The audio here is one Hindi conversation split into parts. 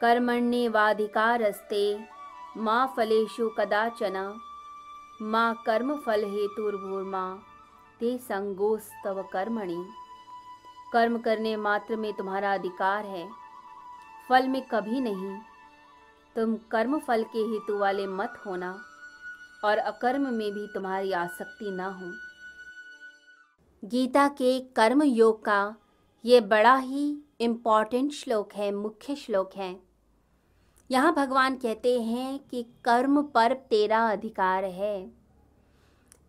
कर्मण्येवाधिकारस्ते माँ फलेषु कदाचन, माँ कर्म फल हेतुर्भूर्मा ते संगोस्तव कर्मणि। कर्म करने मात्र में तुम्हारा अधिकार है, फल में कभी नहीं। तुम कर्म फल के हेतु वाले मत होना, और अकर्म में भी तुम्हारी आसक्ति ना हो। गीता के कर्म योग का ये बड़ा ही इंपॉर्टेंट श्लोक है, मुख्य श्लोक है। यहाँ भगवान कहते हैं कि कर्म पर तेरा अधिकार है।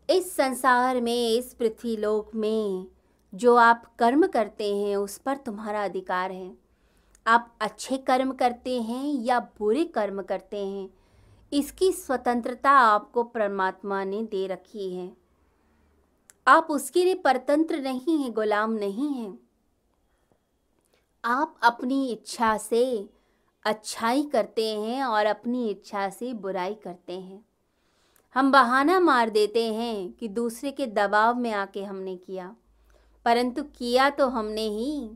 इस संसार में, इस पृथ्वी लोक में जो आप कर्म करते हैं, उस पर तुम्हारा अधिकार है। आप अच्छे कर्म करते हैं या बुरे कर्म करते हैं, इसकी स्वतंत्रता आपको परमात्मा ने दे रखी है। आप उसके लिए परतंत्र नहीं हैं, गुलाम नहीं हैं। आप अपनी इच्छा से अच्छाई करते हैं और अपनी इच्छा से बुराई करते हैं। हम बहाना मार देते हैं कि दूसरे के दबाव में आके हमने किया, परंतु किया तो हमने ही।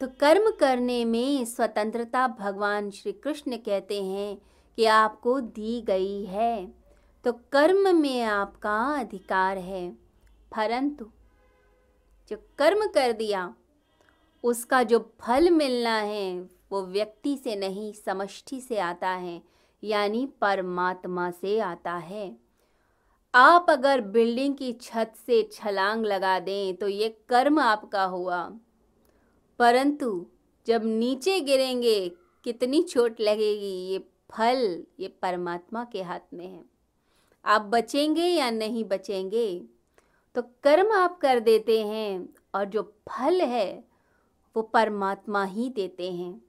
तो कर्म करने में स्वतंत्रता भगवान श्री कृष्ण कहते हैं कि आपको दी गई है। तो कर्म में आपका अधिकार है, परंतु जो कर्म कर दिया उसका जो फल मिलना है, वो व्यक्ति से नहीं, समष्टि से आता है, यानी परमात्मा से आता है। आप अगर बिल्डिंग की छत से छलांग लगा दें तो ये कर्म आपका हुआ। परंतु जब नीचे गिरेंगे, कितनी चोट लगेगी, ये फल, ये परमात्मा के हाथ में है। आप बचेंगे या नहीं बचेंगे? तो कर्म आप कर देते हैं, और जो फल है वो परमात्मा ही देते हैं।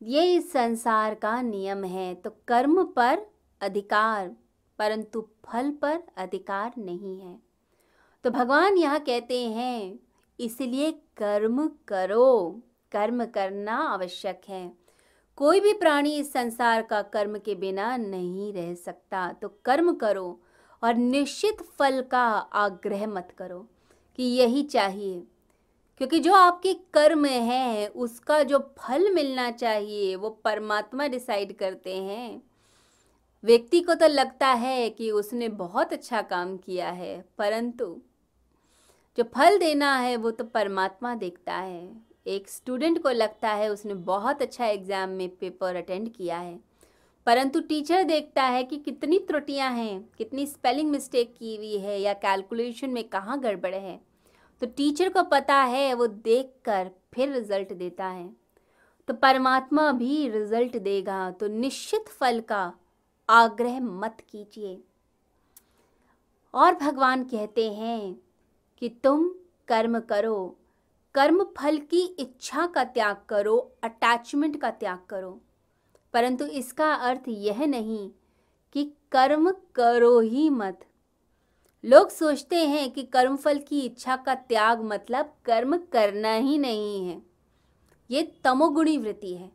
ये इस संसार का नियम है तो कर्म पर अधिकार, परंतु फल पर अधिकार नहीं है। तो भगवान यहाँ कहते हैं, इसलिए कर्म करो, कर्म करना आवश्यक है। कोई भी प्राणी इस संसार का कर्म के बिना नहीं रह सकता तो कर्म करो और निश्चित फल का आग्रह मत करो कि यही चाहिए। क्योंकि जो आपके कर्म है, उसका जो फल मिलना चाहिए, वो परमात्मा डिसाइड करते हैं। व्यक्ति को तो लगता है कि उसने बहुत अच्छा काम किया है, परंतु जो फल देना है, वो तो परमात्मा देखता है। एक स्टूडेंट को लगता है उसने बहुत अच्छा एग्ज़ाम में पेपर अटेंड किया है, परंतु टीचर देखता है कि कितनी त्रुटियाँ हैं, कितनी स्पेलिंग मिस्टेक की हुई है या कैलकुलेशन में कहाँ गड़बड़ है। तो टीचर को पता है, वो देख कर फिर रिज़ल्ट देता है। तो परमात्मा भी रिज़ल्ट देगा तो निश्चित फल का आग्रह मत कीजिए। और भगवान कहते हैं कि तुम कर्म करो, कर्म फल की इच्छा का त्याग करो अटैचमेंट का त्याग करो। परंतु इसका अर्थ यह नहीं कि कर्म करो ही मत लोग सोचते हैं कि कर्मफल की इच्छा का त्याग मतलब कर्म करना ही नहीं है। ये तमोगुणी वृत्ति है।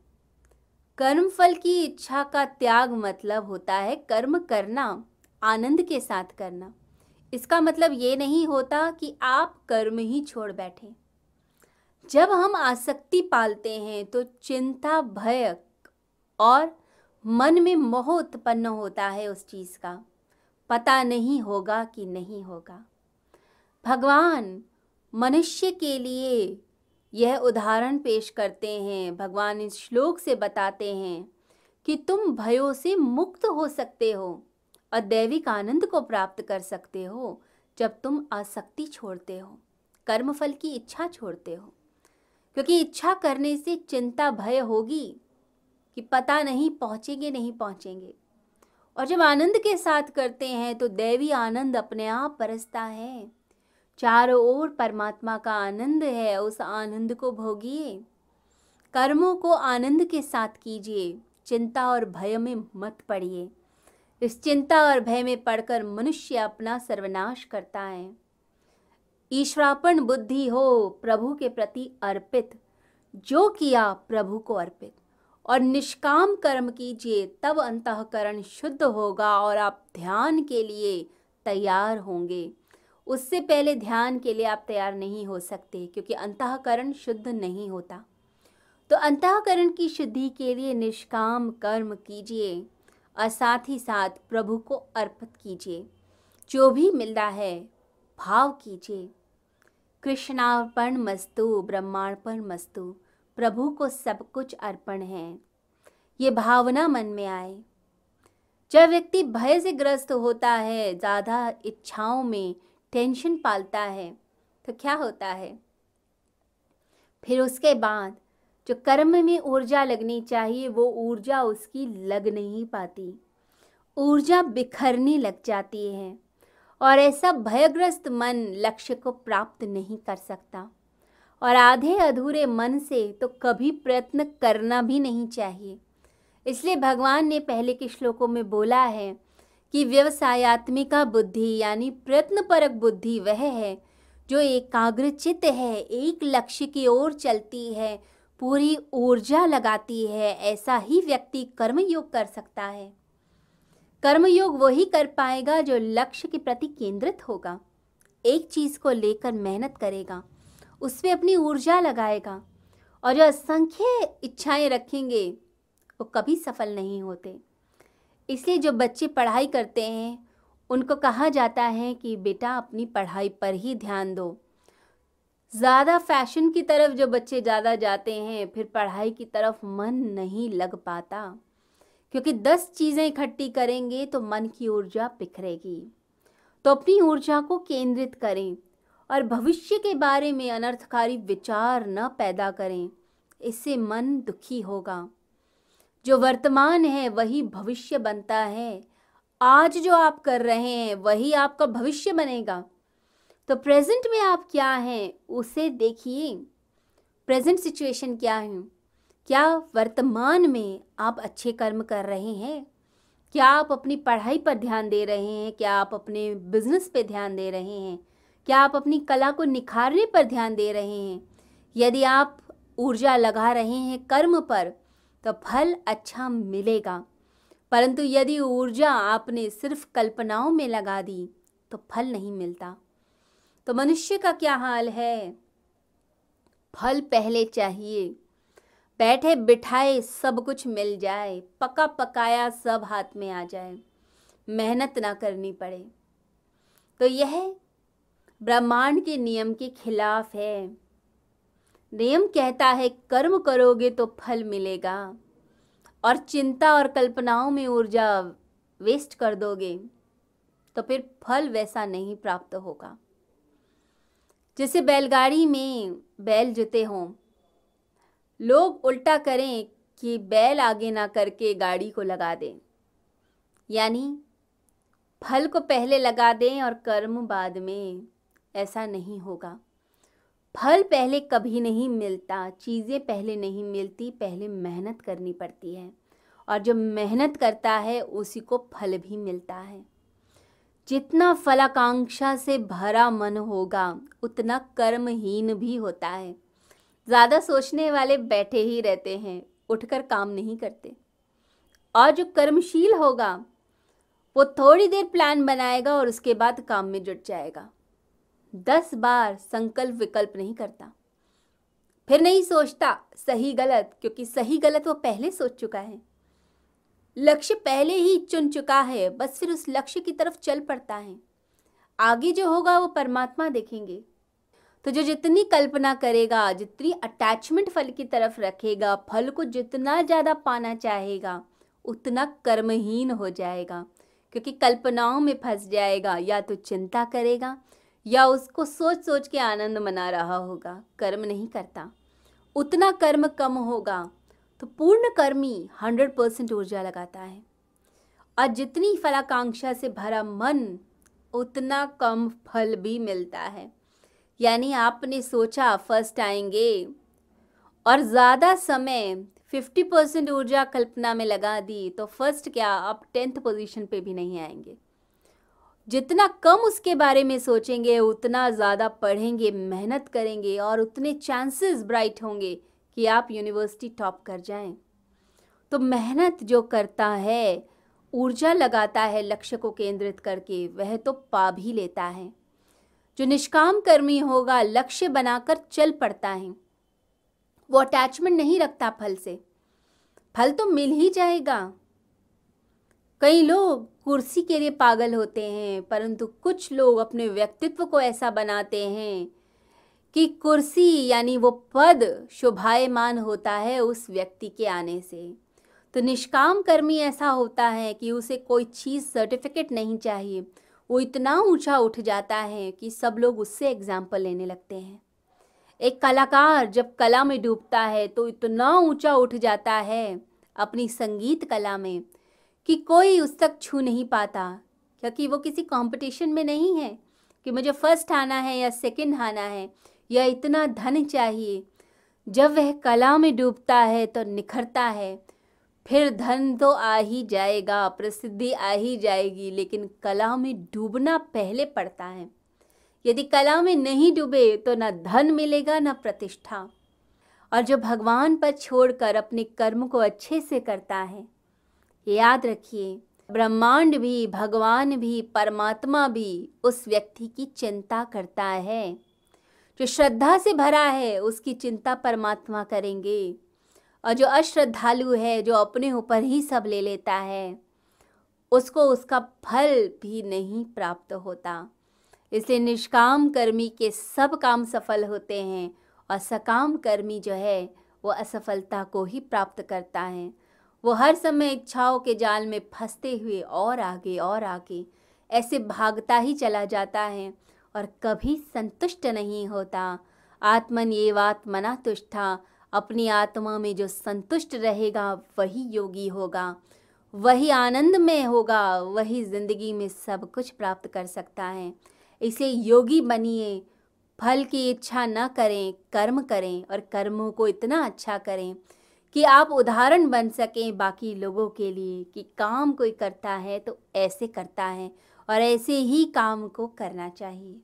कर्मफल की इच्छा का त्याग मतलब होता है कर्म करना, आनंद के साथ करना। इसका मतलब ये नहीं होता कि आप कर्म ही छोड़ बैठे। जब हम आसक्ति पालते हैं तो चिंता, भय और मन में मोह उत्पन्न होता है उस चीज़ का। पता नहीं होगा कि नहीं होगा। भगवान मनुष्य के लिए यह उदाहरण पेश करते हैं। भगवान इस श्लोक से बताते हैं कि तुम भयों से मुक्त हो सकते हो और दैविक आनंद को प्राप्त कर सकते हो जब तुम आसक्ति छोड़ते हो, कर्मफल की इच्छा छोड़ते हो। क्योंकि इच्छा करने से चिंता, भय होगी कि पता नहीं पहुँचेंगे नहीं पहुँचेंगे। और जब आनंद के साथ करते हैं तो दैवी आनंद अपने आप बरसता है। चारों ओर परमात्मा का आनंद है, उस आनंद को भोगिए। कर्मों को आनंद के साथ कीजिए, चिंता और भय में मत पड़िए। इस चिंता और भय में पड़कर मनुष्य अपना सर्वनाश करता है। ईश्वरापन बुद्धि हो, प्रभु के प्रति अर्पित। जो किया, प्रभु को अर्पित। और निष्काम कर्म कीजिए, तब अंतकरण शुद्ध होगा और आप ध्यान के लिए तैयार होंगे। उससे पहले ध्यान के लिए आप तैयार नहीं हो सकते, क्योंकि अंतकरण शुद्ध नहीं होता। तो अंतकरण की शुद्धि के लिए निष्काम कर्म कीजिए और साथ ही साथ प्रभु को अर्पित कीजिए। जो भी मिलता है, भाव कीजिए। कृष्णार्पण मस्तु, ब्रह्मार्पण मस्तु। प्रभु को सब कुछ अर्पण है। ये भावना मन में आए। जब व्यक्ति भय से ग्रस्त होता है, ज़्यादा इच्छाओं में टेंशन पालता है तो क्या होता है? फिर उसके बाद जो कर्म में ऊर्जा लगनी चाहिए, वो ऊर्जा उसकी लग नहीं पाती। ऊर्जा बिखरने लग जाती है और ऐसा भयग्रस्त मन लक्ष्य को प्राप्त नहीं कर सकता। और आधे अधूरे मन से तो कभी प्रयत्न करना भी नहीं चाहिए। इसलिए भगवान ने पहले के श्लोकों में बोला है कि व्यवसायत्मिका बुद्धि यानी प्रयत्नपरक बुद्धि वह है जो एकाग्रचित है, एक लक्ष्य की ओर चलती है, पूरी ऊर्जा लगाती है, ऐसा ही व्यक्ति कर्मयोग कर सकता है। कर्मयोग वही कर पाएगा जो लक्ष्य के प्रति केंद्रित होगा। एक चीज़ को लेकर मेहनत करेगा। उसमें अपनी ऊर्जा लगाएगा और जो असंख्य इच्छाएँ रखेंगे, वो कभी सफल नहीं होते। इसलिए जो बच्चे पढ़ाई करते हैं, उनको कहा जाता है कि, बेटा, अपनी पढ़ाई पर ही ध्यान दो। ज़्यादा फ़ैशन की तरफ़ जो बच्चे ज़्यादा जाते हैं, फिर पढ़ाई की तरफ़ मन नहीं लग पाता। क्योंकि दस चीज़ें इकट्ठी करेंगे तो मन की ऊर्जा बिखरेगी। तो अपनी ऊर्जा को केंद्रित करें। और भविष्य के बारे में अनर्थकारी विचार न पैदा करें, इससे मन दुखी होगा। जो वर्तमान है, वही भविष्य बनता है। आज जो आप कर रहे हैं, वही आपका भविष्य बनेगा। तो प्रेजेंट में आप क्या हैं, उसे देखिए। प्रेजेंट सिचुएशन क्या है? क्या वर्तमान में आप अच्छे कर्म कर रहे हैं? क्या आप अपनी पढ़ाई पर ध्यान दे रहे हैं? क्या आप अपने बिज़नेस पे ध्यान दे रहे हैं? क्या आप अपनी कला को निखारने पर ध्यान दे रहे हैं? यदि आप ऊर्जा लगा रहे हैं कर्म पर तो फल अच्छा मिलेगा। परंतु यदि ऊर्जा आपने सिर्फ़ कल्पनाओं में लगा दी तो फल नहीं मिलता। तो मनुष्य का क्या हाल है? फल पहले चाहिए। बैठे बिठाए सब कुछ मिल जाए। पका पकाया सब हाथ में आ जाए। मेहनत ना करनी पड़े। तो यह ब्रह्मांड के नियम के खिलाफ है। नियम कहता है, कर्म करोगे तो फल मिलेगा और चिंता और कल्पनाओं में ऊर्जा वेस्ट कर दोगे तो फिर फल वैसा नहीं प्राप्त होगा। जैसे बैलगाड़ी में बैल जुते हों, लोग उल्टा करें कि बैल आगे ना करके गाड़ी को लगा दें। यानी फल को पहले लगा दें और कर्म बाद में ऐसा नहीं होगा। फल पहले कभी नहीं मिलता, चीज़ें पहले नहीं मिलती, पहले मेहनत करनी पड़ती है। और जो मेहनत करता है, उसी को फल भी मिलता है। जितना फलाकांक्षा से भरा मन होगा, उतना कर्महीन भी होता है। ज़्यादा सोचने वाले बैठे ही रहते हैं, उठकर काम नहीं करते। और जो कर्मशील होगा, वो थोड़ी देर प्लान बनाएगा और उसके बाद काम में जुट जाएगा। दस बार संकल्प विकल्प नहीं करता। फिर नहीं सोचता सही गलत, क्योंकि सही गलत वो पहले सोच चुका है। लक्ष्य पहले ही चुन चुका है, बस फिर उस लक्ष्य की तरफ़ चल पड़ता है। आगे जो होगा वो परमात्मा देखेंगे। तो जो जितनी कल्पना करेगा, जितनी अटैचमेंट फल की तरफ़ रखेगा, फल को जितना ज़्यादा पाना चाहेगा, उतना कर्महीन हो जाएगा। क्योंकि कल्पनाओं में फंस जाएगा, या तो चिंता करेगा या उसको सोच सोच के आनंद मना रहा होगा, कर्म नहीं करता। उतना कर्म कम होगा तो पूर्ण कर्मी हंड्रेड परसेंट ऊर्जा लगाता है। और जितनी फलाकांक्षा से भरा मन, उतना कम फल भी मिलता है। यानी आपने सोचा, फ़र्स्ट आएँगे। और ज़्यादा समय फिफ्टी परसेंट ऊर्जा कल्पना में लगा दी तो फ़र्स्ट क्या, आप टेंथ पोजीशन पे भी नहीं आएँगे। जितना कम उसके बारे में सोचेंगे, उतना ज़्यादा पढ़ेंगे, मेहनत करेंगे और उतने चांसेस ब्राइट होंगे कि आप यूनिवर्सिटी टॉप कर जाएँ। तो मेहनत जो करता है, ऊर्जा लगाता है लक्ष्य को केंद्रित करके, वह तो पा भी लेता है। जो निष्काम कर्मी होगा, लक्ष्य बनाकर चल पड़ता है। वो अटैचमेंट नहीं रखता फल से। फल तो मिल ही जाएगा। कई लोग कुर्सी के लिए पागल होते हैं, परंतु कुछ लोग अपने व्यक्तित्व को ऐसा बनाते हैं कि कुर्सी यानी वो पद शोभायमान होता है उस व्यक्ति के आने से। तो निष्काम कर्मी ऐसा होता है कि उसे कोई चीज़ सर्टिफिकेट नहीं चाहिए। वो इतना ऊँचा उठ जाता है कि सब लोग उससे एग्ज़ाम्पल लेने लगते हैं। एक कलाकार जब कला में डूबता है तो इतना ऊँचा उठ जाता है अपनी संगीत कला में कि कोई उस तक छू नहीं पाता, क्योंकि वो किसी कंपटीशन में नहीं है कि मुझे फ़र्स्ट आना है या सेकंड आना है, या इतना धन चाहिए। जब वह कला में डूबता है तो निखरता है। फिर धन तो आ ही जाएगा, प्रसिद्धि आ ही जाएगी, लेकिन कला में डूबना पहले पड़ता है। यदि कला में नहीं डूबे तो न धन मिलेगा, न प्रतिष्ठा। और जो भगवान पर छोड़कर अपने कर्म को अच्छे से करता है याद रखिए, ब्रह्मांड भी, भगवान भी, परमात्मा भी उस व्यक्ति की चिंता करता है। जो श्रद्धा से भरा है, उसकी चिंता परमात्मा करेंगे। और जो अश्रद्धालु है, जो अपने ऊपर ही सब ले लेता है, उसको उसका फल भी नहीं प्राप्त होता। इसलिए निष्काम कर्मी के सब काम सफल होते हैं, और सकाम कर्मी जो है, वो असफलता को ही प्राप्त करता है। वो हर समय इच्छाओं के जाल में फंसते हुए और आगे और आगे, ऐसे भागता ही चला जाता है और कभी संतुष्ट नहीं होता। आत्मन ये बात मना तुष्टा अपनी आत्मा में जो संतुष्ट रहेगा वही योगी होगा। वही आनंद में होगा, वही ज़िंदगी में सब कुछ प्राप्त कर सकता है। इसे योगी बनिए, फल की इच्छा न करें, कर्म करें और कर्मों को इतना अच्छा करें। कि आप उदाहरण बन सकें बाकी लोगों के लिए कि काम कोई करता है तो ऐसे करता है और ऐसे ही काम को करना चाहिए।